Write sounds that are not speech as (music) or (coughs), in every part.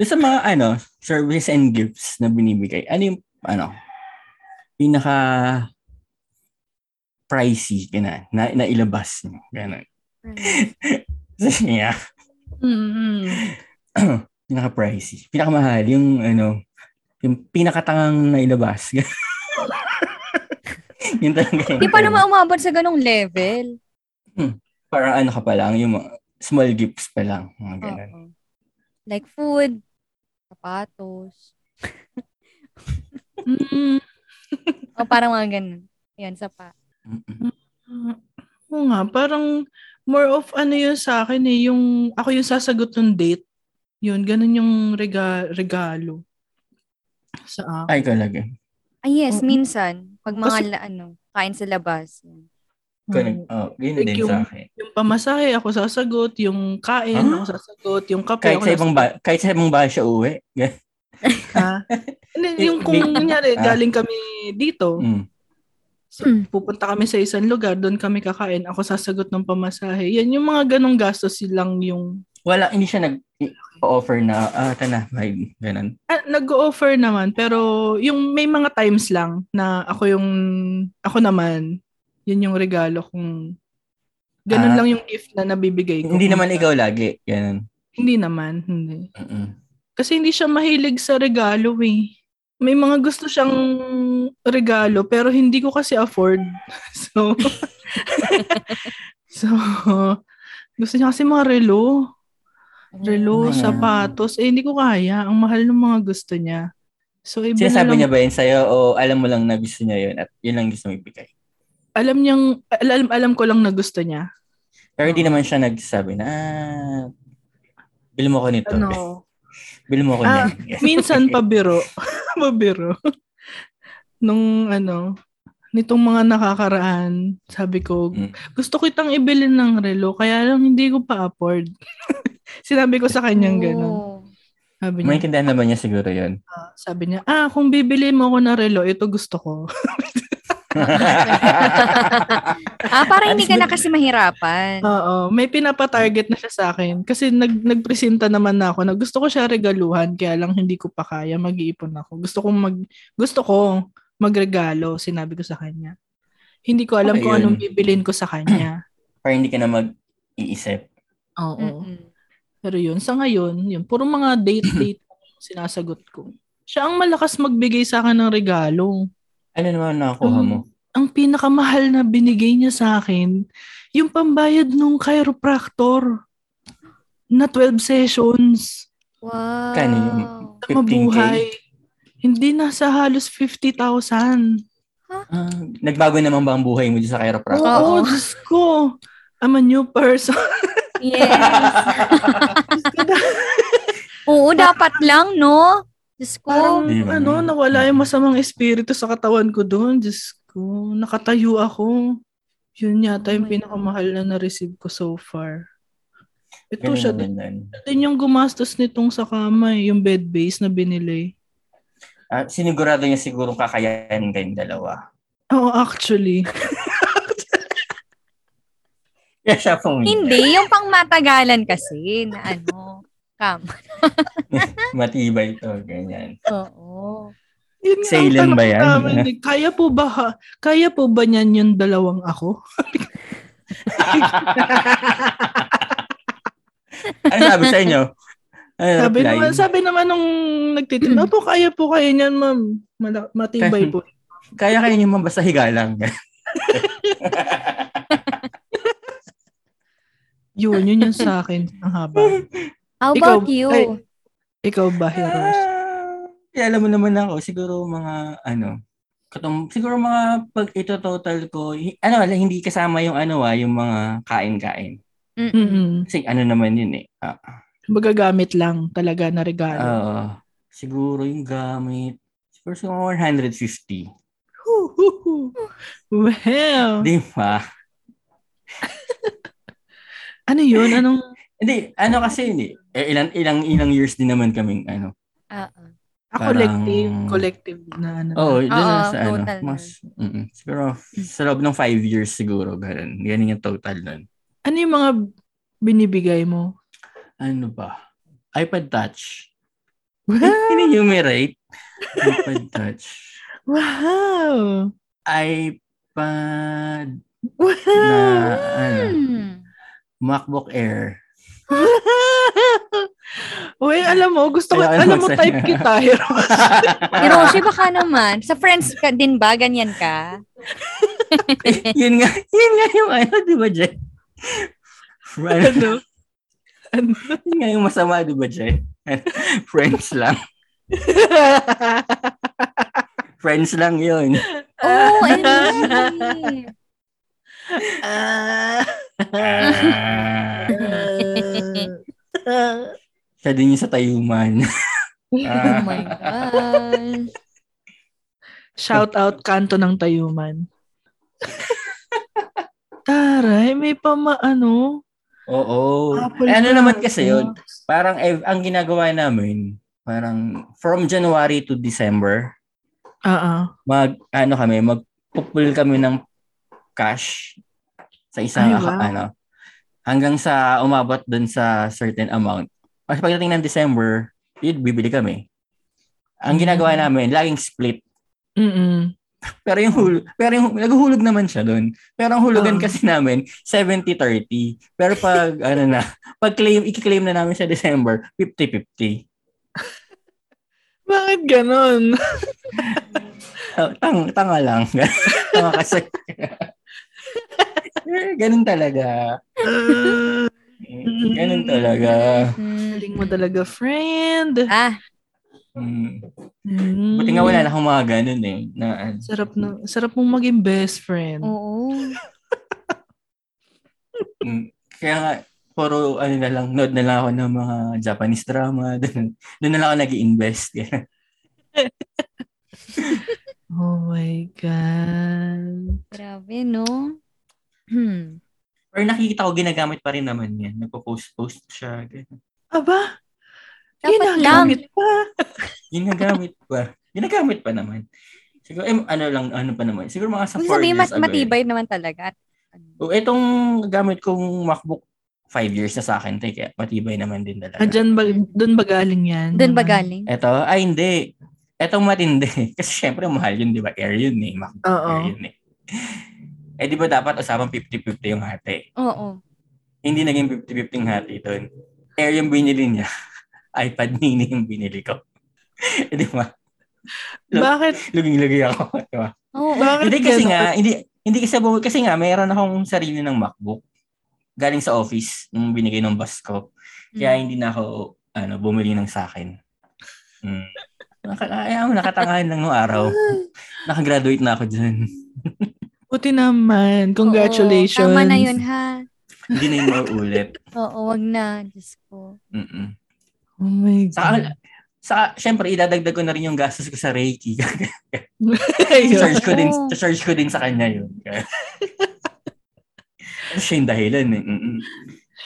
Sa mga ano, service and gifts na binibigay, ano yung ano, pinaka pricey na, na, na ilabas niyo. Ganun. Kasi niya, Mm-mm. pinaka pricey. Pinaka mahal yung ano, yung pinakatangang na ilabas. (laughs) yun talaga. yung- Di pa naman umabot sa ganong level. Parang ano ka pa lang, yung small gifts pa lang. Mga ganun. Oo. Like food, sapatos. Mm, (laughs) O parang mga ganun. Yan, sapa. Mm-mm. Oo nga, parang more of ano yun sa akin eh, yung ako yung sasagot ng date. Yun, ganun yung rega, regalo sa akin. Ay, talaga. Ay, yes, minsan. Pag mga, Kasi- la- ano, kain sa labas. Nag, oh, yun Like din yung- sa akin. Yung pamasahe, ako sasagot. Yung kain, Ah? ako sasagot. Yung kape, Kahit ako sa ibang ba, kahit sa ibang bahay siya uwi. Ha? Hindi, (laughs) yung kung kunyari, Ah. galing kami dito, Mm. so, pupunta kami sa isang lugar, doon kami kakain, ako sasagot ng pamasahe. Yan, yung mga ganong gastos lang yung... Wala, hindi siya nag-offer na, ah, tana, may ganun. Ah, nag-o-offer naman, pero yung may mga times lang na ako yung... Ako naman, yun yung regalo kung... Ganun Ah. lang yung gift na nabibigay ko. Hindi naman ikaw lagi. Ganun. Hindi naman, hindi. Mm-mm. Kasi hindi siya mahilig sa regalo eh. May mga gusto siyang regalo pero hindi ko kasi afford. (laughs) So, (laughs) so gusto niya kasi mga relo. Relo, Ah. sapatos. Eh, hindi ko kaya. Ang mahal ng mga gusto niya. So, iba na Sinasabi lang. niya ba yun sa'yo o alam mo lang na gusto niya yun at yun lang gusto mo ibigay? Alam niyang, alam, alam ko lang na gusto niya. Pero hindi naman siya nagsabi na, ah, bili mo ko nito. Ano? Bili mo ko Ah, niyan. (laughs) Minsan pabiro. (laughs) pabiro. Nung ano, nitong mga nakakaraan, sabi ko, Mm. gusto ko itang ibili ng relo, kaya lang hindi ko pa afford. (laughs) Sinabi ko sa kanyang gano'n. Oo. Sabi niya, Maintindihan naman niya siguro yun. ah, sabi niya, ah, kung bibili mo ako ng relo, ito gusto ko. (laughs) Ah, para hindi ka na kasi mahirapan. Oo, may pinapa-target na siya sa akin. Kasi nag, nagpresenta naman na ako na gusto ko siya regaluhan, kaya lang hindi ko pa kaya, mag-iipon ako. Gusto kong mag, gusto ko magregalo, sinabi ko sa kanya. Hindi ko alam Okay, kung yun. anong bibilin ko sa kanya. (clears throat) Para hindi ka na mag-iisip. Oo. Mm-mm. Pero yun, sa ngayon, yun, puro mga date-date (clears throat) sinasagot ko. Siya ang malakas magbigay sa akin ng regalo. Ano naman nakuha mo? Ang pinakamahal na binigay niya sa akin, yung pambayad nung chiropractor na 12 sessions Wow. Kano yun? sa 15K? mabuhay. Hindi nasa halos 50,000. Ah, nagbago naman ba ang buhay mo sa chiropractor? Oo, Oo. Diyos ko. I'm a new person. Yes. (laughs) Oo, dapat lang, no? Diyos ko. Parang ba? ano, nawala yung masamang espiritu sa katawan ko doon. Diyos ko, nakatayo ako. Yun yata yung Oh my pinakamahal na na-receive ko so far. Ito Ganun siya din, din yung gumastos nitong sa kama, yung bed base na binili. Ah, sinigurado niya siguro kakayanin kayong dalawa. Oo, actually. (laughs) Kaya siya pumili. Hindi, yung pang matagalan kasi na ano, kam. (laughs) Matibay to, ganyan. Oo. Yun nga ang Sailan tanong ba yan? namin, eh, kaya po ba, ha- kaya po ba niyan yung dalawang ako? (laughs) Ano sabi sa inyo? Ano sabi reply? naman, sabi naman nung nagtitinda, po kaya po kayo niyan, ma'am. Matibay po. Kaya kayo niyo man basta higa lang. (laughs) Yun, yun yung sa akin. Ang haba. How Ikaw, about you? ay, Ikaw ba, Heroes? Ah, Kaya alam mo naman ako, siguro mga ano, katum, siguro mga pag ito total ko, ano, hindi kasama yung ano ah, yung mga kain-kain. Mm-mm. Kasi ano naman yun eh. Ah, Magagamit lang talaga na regalo. Oo. siguro yung gamit, siguro siguro 150. Hoo, hoo, hoo. Well, Di ba? (laughs) ano yun? Anong, Hindi, ano kasi hindi. Eh, ilang, ilang, ilang years din naman kaming ano. Ah, ah. ah, Parang- collective, collective na ano. Oo, oh, doon Oo, na sa ano. Mas, mm siguro sa loob ng five years siguro, ganun. Ganun yung total nun. Ano yung mga binibigay mo? Ano ba? iPad Touch. in-enumerate. iPod Touch. Wow. iPad Wow. na ano. MacBook Air. (laughs) Uy, alam mo, gusto ko, alam mo, magsaya. type kita, (laughs) Hiroshi. Hiroshi, baka naman. Sa friends ka din ba? Ganyan ka? (laughs) yun nga, yun nga yung ano, di ba, Jay? Ano, ano? Ano? yun nga yung masama, di ba, Jay? Friends lang. Friends lang yun. Oh. Ah. Siya din yung sa tayuman. (laughs) Oh my gosh. Shout out kanto ng Tayuman. (laughs) Taray, may pama ano. Oo. Apple Eh, ano na. naman kasi yun, parang eh, ang ginagawa namin, parang from January to December, Oo. mag ano kami, magpupul kami ng cash sa isang Ay, wow. ano hanggang sa umabot dun sa certain amount. Kasi pagdating ng December, yun bibili kami. Ang ginagawa Mm. namin, laging split. Mm-mm. (laughs) Pero yung hulog, pero yung naghuhulog naman siya doon. Pero ang hulugan Oo. kasi namin 70-30. Pero pag (laughs) ano na, pag claim, i-claim na namin sa December, 50-50. (laughs) Bakit ganon? Oh, tang, tanga lang. tanga kasi. Eh, Ganun talaga. Ganun talaga. Hmm. Galing mo talaga, friend. Ah, Mm. Mm. Buti nga wala na akong mga ganun eh. Na. Sarap na, sarap mong maging best friend. oo. (laughs) Mm. Kaya nga, puro ano na lang, nood na lang ako ng mga Japanese drama. (laughs) Doon, doon na lang ako nag invest (laughs) Oh my God. Grabe, no? Hmm. Pero nakikita ko ginagamit pa rin naman yan. Nagpo-post-post siya. ganun. Aba, Dapat lang. ginagamit pa. (laughs) Ginagamit pa. Ginagamit pa naman. Siguro, eh, ano lang, ano pa naman. Siguro mga sa Kung 4 sabihin, years mas ago. matibay naman talaga. O, itong gamit kong MacBook 5 years na sa akin, teka, matibay naman din talaga. Ah, dyan ba, dun ba galing yan? Doon ba galing? Ito, ay hindi. Etong matindi. (laughs) Kasi syempre mahal yun, di ba? Air yun eh. MacBook Oo. Air yun eh. Eh di ba dapat usapang 50-50 yung hati? Oo. Hindi naging 50-50 yung hati doon. Air yung binili niya. (laughs) iPad mini yung binili ko. eh (laughs) di ba? Bakit? Luging-lugi ako. (laughs) Di ba? Oo. Bakit Hindi kasi nga, hindi, hindi kasi, bu- kasi nga, mayroon akong sarili ng MacBook. Galing sa office, nung binigay ng boss ko. Kaya Hmm. hindi na ako ano, bumili ng sa akin. Mm. Naka, ayaw, nakatangahan lang nung araw. Nakagraduate na ako dyan. Buti naman. Congratulations. Oo, tama na yun, ha? hindi na yung mauulit. (laughs) Oo, wag na. Diyos ko. Mm-mm. Oh my God. Saka, saka, syempre, idadagdag ko na rin yung gastos ko sa Reiki. (laughs) Charge ko din, charge ko din sa kanya yun. Ano (laughs) siya yung dahilan eh. Mm-mm.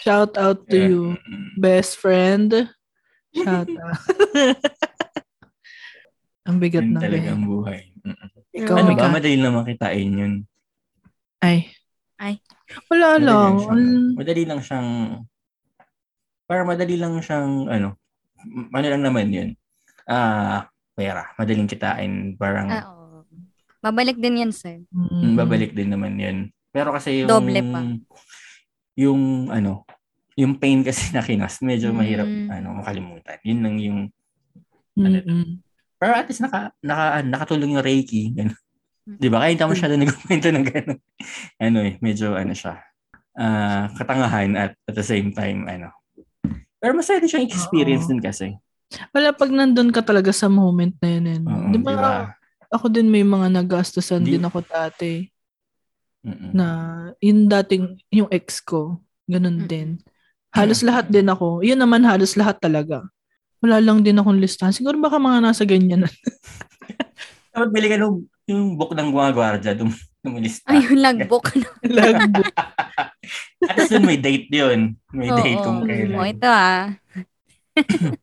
Shout out to Kaya, you. mm-mm. Best friend. Shout out. Ang bigat na talaga ang buhay. Mm-mm. Ikaw, Ano ba? Madali lang makitain yun. Ay. Ay. Wala Madali lang. lang siyang, Al- madali lang siyang, para madali lang siyang, ano, ano lang naman yun. Ah, pera. Madaling kitain. Parang, Ah, oo. Babalik din yan, sir. mm, babalik din naman yun. Pero kasi yung, Doble pa. yung, ano, yung pain kasi na kinas, medyo Mm. mahirap, ano, makalimutan. Yun lang yung, Mm-mm. pero at least naka, naka, nakatulong yung Reiki. Ganun. Di ba? Kaya hindi ako masyado nagkwento ng gano'n. ano eh, medyo ano siya. ah katangahan at at the same time, ano. Pero masaya din siyang experience Oo. din kasi. Wala pag nandun ka talaga sa moment na yun. eh, no? Oo, Di ba, di ba? ako din may mga nagastusan Di- din ako dati Mm-mm. na yung dating, yung ex ko, ganun din. Halos lahat din ako. Yun naman halos lahat talaga. Wala lang din akong listahan. Siguro baka mga nasa ganyan. (laughs) Dapat bili ka nung yung book ng mga gwardya, dum, dumilista. Ayun, logbook. (laughs) Lagbook. At dun may date yun. May Oo. date kung Oh, kailan. ito ah. (laughs)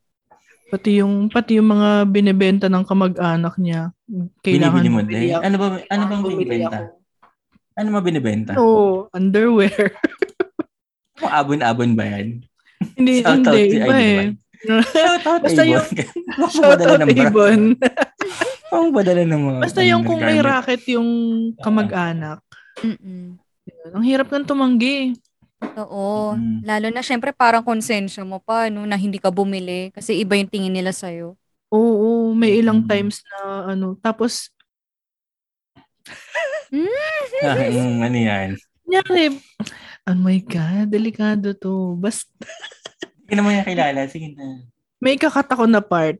pati yung pati yung mga binebenta ng kamag-anak niya. Kailangan Binibili mo din? ako. Ano ba, ano bang binibenta? Ano ba binibenta? Oo, underwear. (laughs) Kung abon-abon ba yan? hindi, hindi. Iba eh. Shout out, Basta yung- Shout out. Ibon. Ang padala ng mga... Basta yung kung may racket yung kamag-anak. Mm-mm. Yun. Ang hirap ng tumanggi. Oo. Mm. Lalo na syempre parang konsensya mo pa no, na hindi ka bumili kasi iba yung tingin nila sa'yo. Oo, may ilang Mm. times na ano. Tapos, Ah, mm, ano yan? nyari, oh my God, delikado to. Basta, Hindi naman niya kilala. Sige na. may kakat ako na part.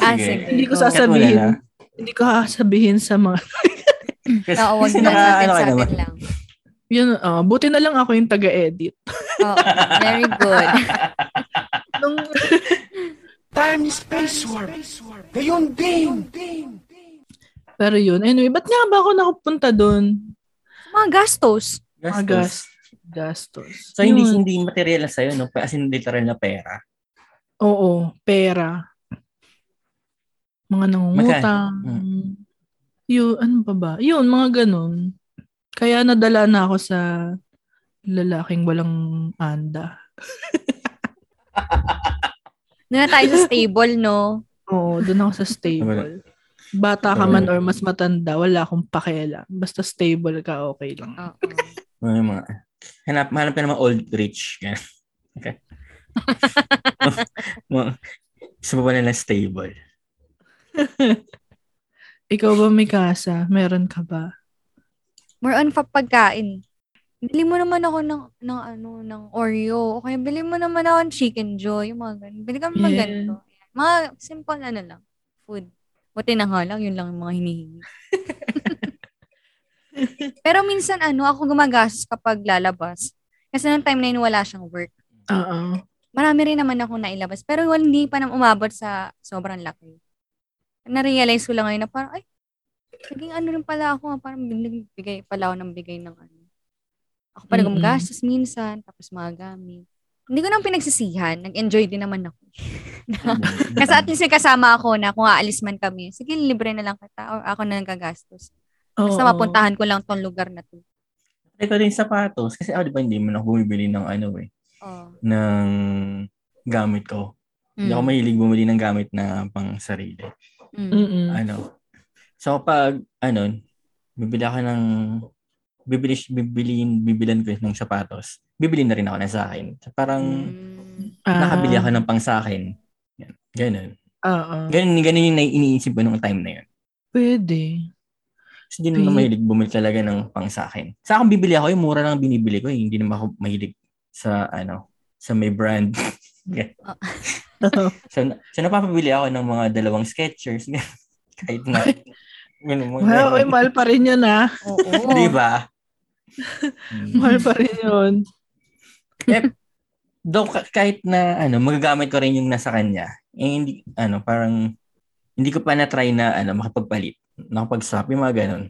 Ah, sige. Hindi ko sasabihin. Hindi ko sasabihin sa mga, (laughs) Kasi, Oo, wag na natin ano ka sa atin lang. yun, ah, buti na lang ako yung taga-edit. Oo, very good. (laughs) Nung, Time space warp. Gayon din. pero yun, anyway, ba't nga ba ako nakapunta doon? Mga gastos. Mga gas, gastos. So, hindi, Yun. hindi material na sa'yo, no? As in, literal na pera. Oo, pera. Mga nangungutang. Mm. Yun, ano pa ba? Yun, mga ganun. Kaya nadala na ako sa lalaking walang anda. (laughs) Doon na tayo sa stable, no? Oo, doon ako sa stable. Bata ka man or mas matanda, wala akong pakialam. Basta stable ka, okay lang. Oo. (laughs) (laughs) Mga, mga, hanap, hanap ka naman old rich. Okay. Mga- Gusto mo ba nila stable? (laughs) Ikaw ba may kasa? Meron ka ba? More on pa pagkain. Bili mo naman ako ng, ng ano, ng Oreo. Okay, bili mo naman ako ng Chicken Joy. Yung mga ganun. Bili kami mga Yeah. ganito. Mga simple ano lang. Food. Buti na nga lang, yun lang yung mga hinihingi. (laughs) Pero minsan ano, ako gumagastos kapag lalabas. Kasi nung time na yun, wala siyang work. Oo. Marami rin naman ako nailabas. Pero hindi pa naman umabot sa sobrang laki. Na-realize ko lang ngayon na parang, ay, naging ano rin pala ako. ah, Parang bigay pala ako ng bigay ng ano. Ako pala Mm-mm. gumagastos minsan, tapos mga gamit. Hindi ko nang pinagsisihan. Nag-enjoy din naman ako. (laughs) Kasi at least kasama ako na kung aalis man kami, sige, libre na lang kita or ako na nagagastos. Basta Oo. mapuntahan ko lang tong lugar na to. Ito din sapatos. Kasi, ah, di ba, hindi mo na ako bumibili ng ano eh, Oh. ng gamit ko. Hindi ako Mm. mahilig bumili ng gamit na pang sarili. Mm. Mm-mm. Ano. So, pag, ano, bibili ako ng, bibili, bibili, bibilan ko ng sapatos, bibili na rin ako na sa akin. So, parang, Mm. Ah, nakabili ako ng pang sa akin. Yan. Ganun. Oo. Ganun, ganun yung iniisip ko nung time na yun. Pwede. Kasi hindi naman mahilig bumili talaga ng pang sa akin. Sa akin bibili ako, yung mura lang binibili ko. eh. Hindi naman ako mahilig sa, ano, sa may brand. (laughs) (laughs) so, na- so napapabili ako ng mga dalawang Skechers. (laughs) Kahit na, mo. Wow, ay, mahal pa rin yun ah. Oo. Di ba? Mahal pa rin yun. Though ka- kahit na ano, magagamit ko rin yung nasa kanya. Eh, hindi ano, parang hindi ko pa na try na ano, makapagpalit. Nakapag-swap yung mga ganun.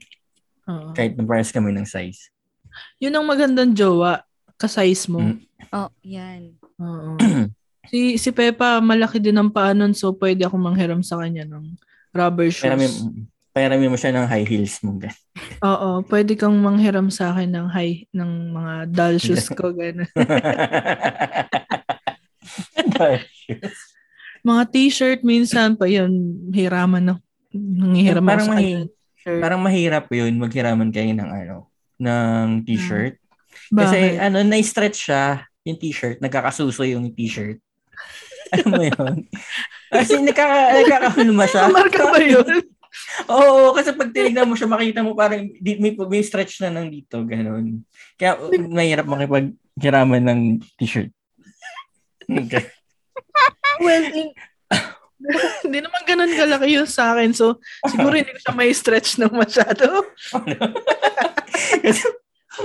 Oo. Kahit na pares kami ng size. Yun ang magandang jowa. Ka-size mo. Mm. Oh, yan. Oo. (clears throat) si si Pepa, malaki din ang paa nun, so pwede ako manghiram sa kanya ng rubber shoes. Pero may, Pairami mo siya ng high heels mo. (laughs) Oo, pwede kang manghiram sa akin ng high ng mga doll shoes ko (laughs) gano'n. mga t-shirt minsan pa yun hiraman na nangihiram parang, sa mahi. Shirt. parang mahirap yun maghiraman kayo ng ano ng t-shirt. Bakit? Kasi ano, na-stretch siya yung t-shirt. Nagkakasuso yung t-shirt. (laughs) Alam mo yun? Kasi nagkaka, nagkakahulma siya. Marka ba yun? (laughs) Oo, kasi pag tinignan mo siya, makita mo parang di, may, may stretch na nang dito, ganun. Kaya mahirap makipaghiraman ng t-shirt. Okay. well, in- (laughs) hindi naman ganun kalaki yun sa akin. So, siguro hindi ko siya may stretch ng masyado. kasi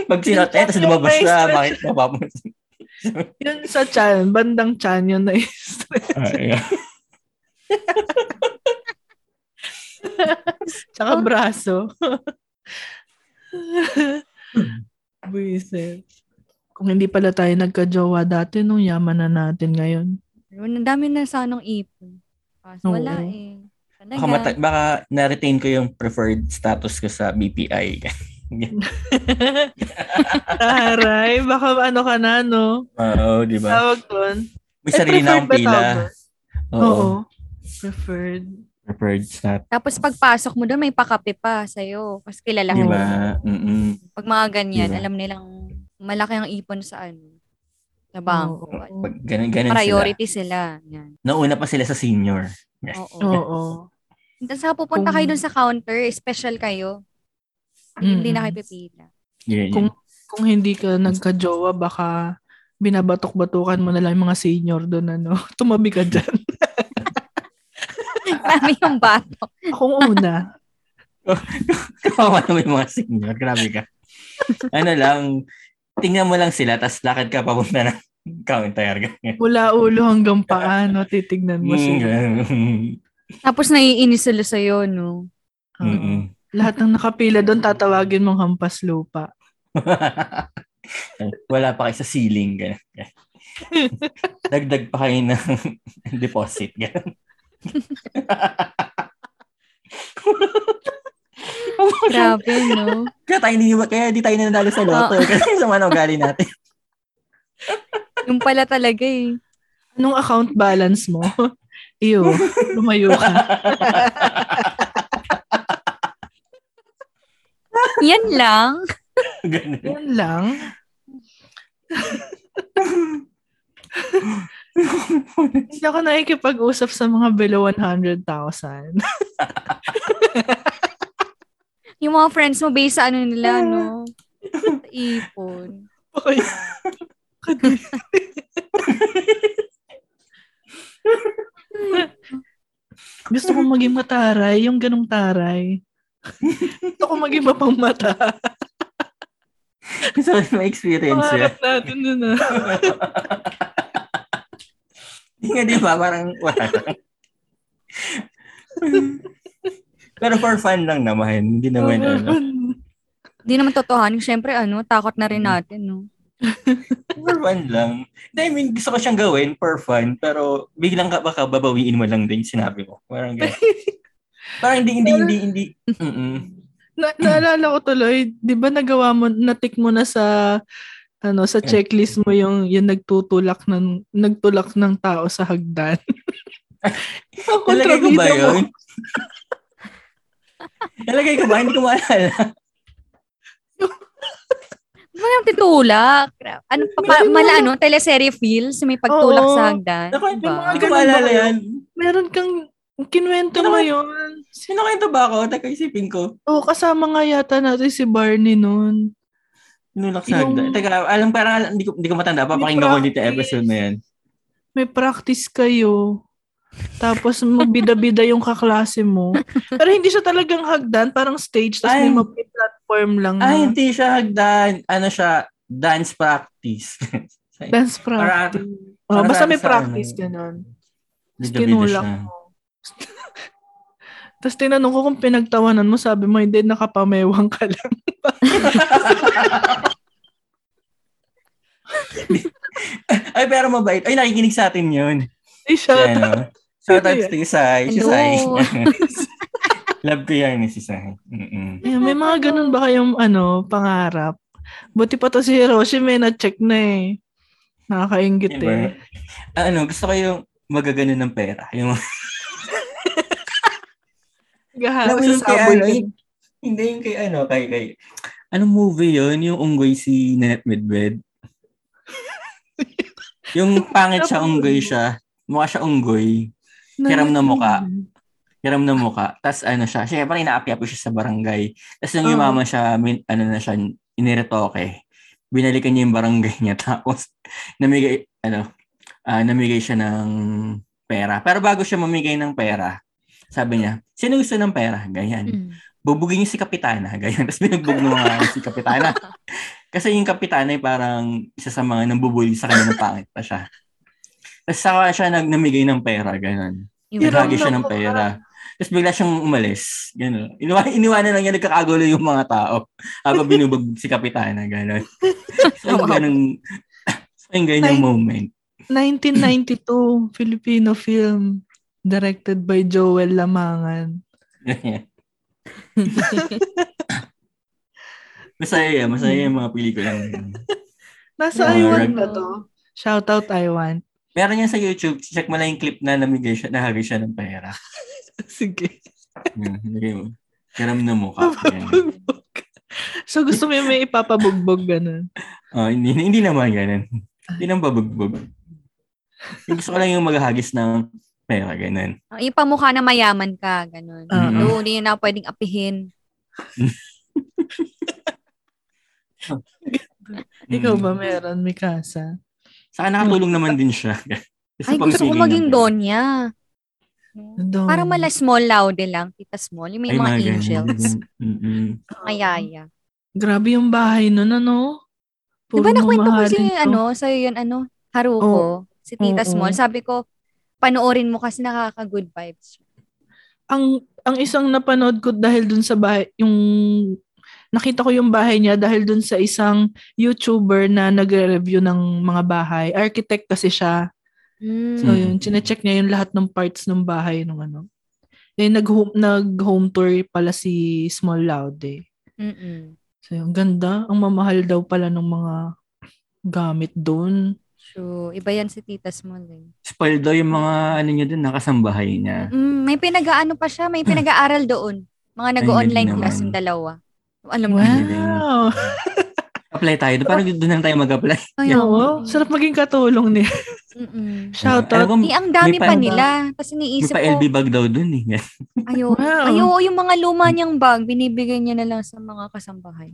pag sinot, eh, tapos lumabas stretch. bakit mapapansin? (laughs) Yun sa chan, bandang chan yun na stretch. Ah, yeah. (laughs) Tsaka braso. (laughs) Buisit. Kung hindi pala tayo nagka-jowa dati, nung yaman na natin ngayon. Ang dami na sanang ipon. Kaso wala eh. Talaga. Baka, mata- baka na-retain ko yung preferred status ko sa BPI. Taray, baka ano ka na, no? Oo, di ba? Tawag doon. May Eh, sarili na preferred akong pila. Oo. Oo. Preferred. Preferred slot. Tapos pagpasok mo doon, may pakape pa sa'yo. Kasi kilala Di ka. ba? Mm-mm. Pag mga ganyan, Diba? alam nilang malaki ang ipon sa ano. Sa bangko. Pag ganun, ganun sila. Priority sila. Yan. Nauna pa sila sa senior. Oo. Oo. Tapos sa pupunta kayo dun sa counter, special kayo. Hindi na Mm-mm. kayo pipila. Yun, Kung, yun. kung hindi ka nagka-jowa, baka binabatok-batukan mo na lang yung mga senior doon, ano. (laughs) Tumabi ka dyan. Marami (laughs) yung bato. Akong una. (laughs) Kawawa naman yung mga senior. Grabe ka. ano lang, tingnan mo lang sila, tapos lakad ka papunta ng counter. Mula ulo hanggang paano, titignan mo sila. Mm, Tapos naiinis sila sa'yo, no? Oo. Mm-mm. Lahat ng nakapila doon, tatawagin mong hampas lupa. (laughs) Wala pa kayo sa ceiling. Ganun. (laughs) Dagdag pa kayo ng (laughs) deposit. Ganun. Grabe, no? kaya tayo hindi, kaya di tayo nanalo sa loto. Kasi sa mga ugali natin. Yung pala talaga eh. Anong account balance mo? Iyo, lumayo ka. Yan lang. Ganun. Yan lang. Hindi ako nakikipag-usap sa mga below 100,000. (laughs) Yung mga friends mo, based sa ano nila, no? Ipon. Okay. Gusto kong maging mataray, yung ganong taray. Gusto kong maging mapang mata. (laughs) So, may experience Pangarap yun. natin dun ah. (laughs) Hindi nga, di ba? Parang wala. (laughs) Pero for fun lang naman. Hindi naman ano. Hindi naman totohanin. Siyempre, ano, takot na rin natin, no? For fun lang. I mean, gusto ko siyang gawin for fun. Pero biglang ka baka babawiin mo lang din sinabi mo. Parang gano'n. Parang hindi, hindi, hindi, hindi. Mm-mm. Na- naalala ko tuloy, 'di ba nagawa mo natik mo na sa ano sa checklist mo yung yung nagtutulak ng nagtulak ng tao sa hagdan. (laughs) Ang Nalagay ko ba yun? (laughs) Nalagay ko ba? Hindi ko maalala. (laughs) Ano yung titulak? Ano, pa, pa, mala, ano, teleserye feels, may pagtulak Oo. sa hagdan. Naku, Diba? Hindi ko maalala yan. Meron kang kinwento Ano mo ba? yun. Sino kayong tabako? Teka, isipin ko. Oo, kasama nga yata natin si Barney noon. Nulak sa Yung-. Teka, alam, parang hindi ko, hindi ko matanda. Papakinggan ko yung episode na yan. May practice kayo. Tapos magbida-bida yung kaklase mo. Pero hindi siya talagang hagdan, parang stage. Tapos Ay. may mga platform lang na Ay, hindi siya hagdan. Ano siya? Dance practice. dance (laughs) practice. Oh, para basta sa- may practice ano. ganun. Tinulak mo. Tapos tinanong ko kung pinagtawanan mo, sabi mo, hindi, nakapamewang ka lang. (laughs) Ay, pero mabait. Ay, nakikinig sa atin yun. Ay, shout ano, shout out to Sai. Si. Sai. (laughs) Love ko yan ni si Sai. Ayun, may mga ganun ba kayong ano, pangarap? Buti pa to si Hiroshi, may na-check na eh. Nakakaingit Diba? eh. Ah, ano, gusto ko yung magagano ng pera. Yung, Gahawa Alam mo sa yung kay ano, yun. hindi yung kay ano, kay, kay, anong movie yun? Yung unggoy si Nanette Medved. (laughs) yung pangit siya, unggoy siya. Mukha siya unggoy. Hiram na mukha. hiram na mukha. Tapos ano siya, syempre inaapi-api siya sa barangay. Tapos nung Oo. yumama siya, min, ano na siya, iniretoke. Binalikan niya yung barangay niya. (laughs) Tapos namigay, ano, ah, namigay siya ng pera. Pero bago siya mamigay ng pera, sabi niya, sino gusto ng pera? Ganyan. Mm. Bubugin niyo si Kapitana. (laughs) Ganyan. Tapos binugbog mo nga si Kapitana. (laughs) Kasi yung Kapitana ay parang isa sa mga nambubuli sa kanya ng pangit pa siya. Tapos saka siya nag namigay ng pera. Hiram Naghagi siya ng pera. Tapos bigla siyang umalis. Gano'n. Iniwan, iniwanan lang niya, nagkakagulo yung mga tao. (laughs) Habang binubog si Kapitana, gano'n. So, yung ganun, so, yung ganyang moment. 1992, Filipino film. Directed by Joel Lamangan. (laughs) Masaya yan. Masaya yung mga pelikula. Nasa Yeah. I Want ba to? Shout out I Want. Meron yan sa YouTube. Check mo lang yung clip na namigay siya, nahagi siya ng pera. (laughs) Sige. Hmm, lagay mo. Kiram na mukha. So gusto mo yung may ipapabugbog ganun. Oh, hindi, hindi naman ganun. Hindi nang babugbog. (laughs) Gusto ko lang yung maghahagis ng pera, ganun. Oh, Yung pamukha na mayaman ka, ganun. Ah, Mm. Doon, hindi na pwedeng apihin. (laughs) Ikaw ba meron, Mikasa? Saka nakatulong naman din siya. (laughs) Sa Ay, gusto ko maging. Donya. Doon. Para mala small laude lang, tita small. Yung may Ay, mga ganun. angels. (laughs) Mm-mm. Mga yaya. Grabe yung bahay nun, ano? Di ba nakwento ko si, ano, sa'yo yun, ano, Haruko, si Tita Oo. Small. Sabi ko, panoorin mo kasi nakaka-good vibes. ang ang isang napanood ko dahil dun sa bahay, yung nakita ko yung bahay niya dahil dun sa isang YouTuber na nagre-review ng mga bahay. Architect kasi siya. Mm. So yun, chinecheck niya yung lahat ng parts ng bahay ng ano. Eh, nag-home, nag-home tour pala si Small Laude. Mm-mm. So yung ganda. Ang mamahal daw pala ng mga gamit doon. True. Iba yan si Tita Small eh. Spoiled daw yung mga ano niya dun, nakasambahay niya. Mm, may pinag-aano pa siya, may pinag-aaral doon. Mga nag-online class yung dalawa. Alam mo, Wow! (laughs) Apply tayo. Parang doon lang tayo mag-apply. Ayaw. Oo, sarap maging katulong niya. Shout out. ko, Eh, ang dami May pa pa- nila. Kasi may niisip pa ko, LB bag daw dun eh. (laughs) ayo, Wow. ayo, yung mga luma niyang bag, binibigay niya na lang sa mga kasambahay.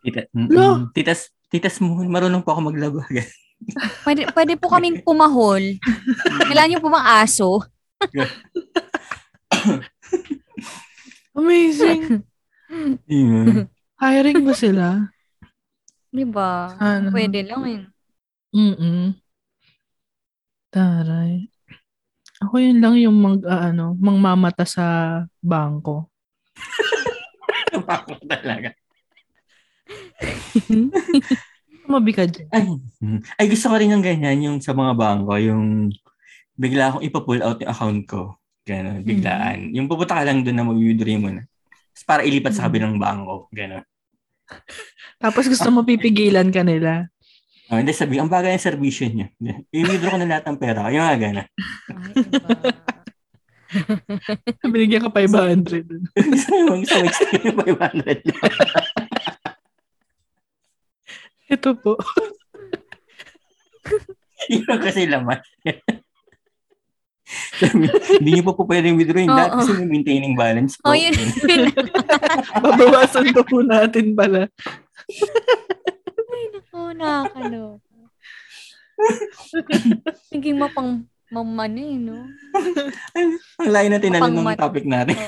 Tita, Lo. mm, titas, titas mo, marunong po ako maglaba. (laughs) Pwede, pwede po kaming pumahol. Kailan niyo po bang aso? (coughs) Amazing. Yun. Hiring ba sila? Di ba? Ano? Pwede lang eh. Mm Taray. Ako yun lang yung mag, ah, ano, mangmamata sa bangko. (laughs) Bakit talaga. (laughs) Mabika dyan. Ay, mm. ay, gusto ko rin ng ganyan, yung sa mga bangko, yung bigla akong ipa-pull out yung account ko. Gano'n, biglaan. Yung pupunta ka lang doon na mag-withdraw mo na. Para ilipat sa kabilang bangko. Gano'n. (laughs) Tapos gusto mo pipigilan ka nila. Oh, hindi sabi, ang bagay ng servisyo niya. (laughs) I-withdraw ko na lahat ng pera. Yung. Ay, iba. Binigyan ka 500. (laughs) Gusto mo, gusto mo extend yung 500 lang. Ito po. (laughs) Yun kasi laman. (laughs) Hindi niyo pa po pwedeng withdrawing Oo. dahil kasi may maintaining balance po. Oh, yun. (laughs) Babawasan pa po natin pala. oh, nakakaloka. Naging mapang mamano eh, no? Ang layo na tinanong ng topic natin.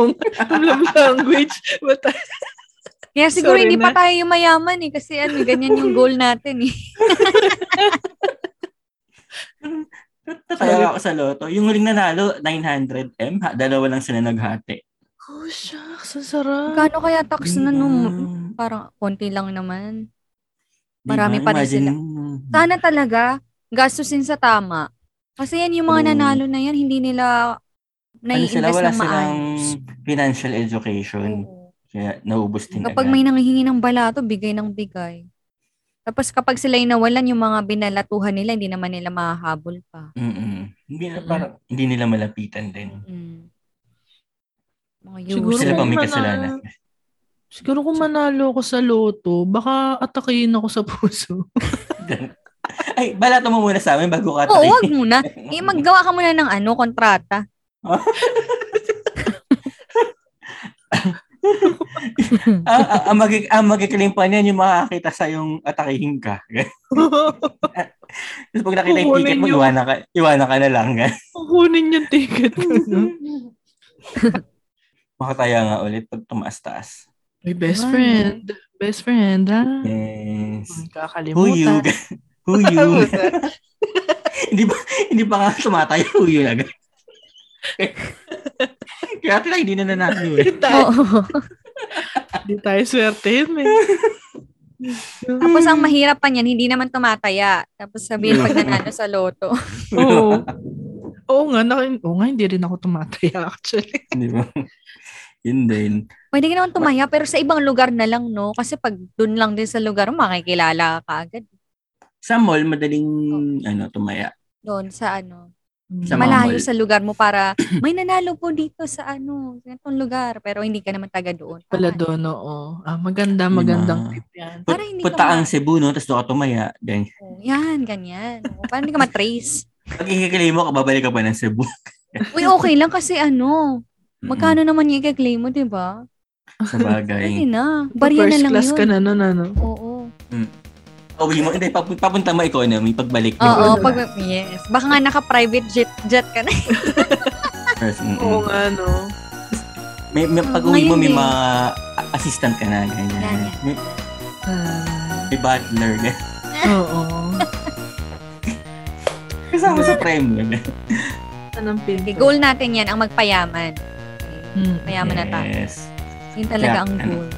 Oh. Ang love language. But, Kaya siguro Sorry hindi pa na. tayo mayaman eh. Kasi ano, ganyan yung goal natin eh. (laughs) Tataya ako sa loto. Yung huling nanalo, 900M. Ha, dalawa lang sila naghati. oh, shucks. Ang sarap. Kano kaya tax na no? Mm. Parang konti lang naman. Marami pa rin sila. Sana talaga, gastusin sa tama. Kasi yan yung mga nanalo na yan, hindi nila ano sila, nai-invest wala ng silang maayos. financial education. Oo. Kaya naubos din Kapag agad. may nanghihingi ng balato, bigay ng bigay. Tapos kapag sila yung nawalan, yung mga binalatuhan nila, hindi naman nila mahahabol pa. Mm-mm. Hindi, na, parang, hindi nila malapitan din. Mm. Mga Siguro. Sila kung pang may kasalanan. Siguro kung manalo ako sa loto, baka atakihin ako sa puso. (laughs) Ay, balato mo muna sa amin bago ka Oo, tayo. wag muna. (laughs) Eh, maggawa ka muna ng ano, kontrata. (laughs) (laughs) ah, ah, ang, magig, ang magikiling pa niyan yung makakita sa yung atakihin ka. Tapos pag nakita yung ticket mo, yung- iwanan ka, iwanan ka na lang. (laughs) Kukunin yung ticket ko. No? (laughs) Makataya nga ulit pag tumaas-taas. My best Wow. friend. Best friend, ha? Yes. Ay, Who you? Kakalimutan. Who you? hindi ba hindi pa nga tumataya who you agad. (laughs) Kaya tila hindi na nanalo eh. Hindi tayo, Oo. (laughs) hindi tayo swerte yun, eh. Tapos ang mahirap pa niyan, hindi naman tumataya. Tapos sabihin pag nanalo sa loto. (laughs) Oo. Oo nga, naka, oo nga, hindi rin ako tumataya actually. Di ba? Yun din. Pwede ka naman tumaya, pero sa ibang lugar na lang, no? Kasi pag dun lang din sa lugar, makikilala ka agad. Sa mall, madaling ano, tumaya. Doon sa ano. Sa malayo mall. sa lugar mo para (clears throat) may nanalo po dito sa ano, sa itong lugar. Pero hindi ka naman taga doon. Pala doon, oo. Ah, maganda, magandang tip yan. Put, Para hindi punta ang ma- Cebu, no? Tapos doon ka tumaya. Ganyan. Oh, yan, ganyan. Oh, para hindi ka matrace. (laughs) Pag ikikilay mo, kababalik ka pa ng Cebu. (laughs) Uy, okay lang kasi ano, magkano naman yung i-claim mo, di ba? Sa bagay. Hindi na. Barya na First lang class yun. ka na nun, ano? Oo. Uwi mo, hindi, pap- papunta mo economy, pagbalik mo. Oo, pag, yes. Baka nga naka-private jet, jet ka na. First, mm-mm. Oo nga, no? May, may, Oh, pag uwi mo, may ngayon eh. mga assistant ka na, ganyan. Ganyan. May, Ah, may butler, ganyan. oo. (laughs) Kasama sa prime mo. (laughs) ganyan. Anong Okay, pinto? goal natin yan, ang magpayaman. Hmm. Mayaman na tayo. Yes. Yun talaga Kaya, ang ano, goal.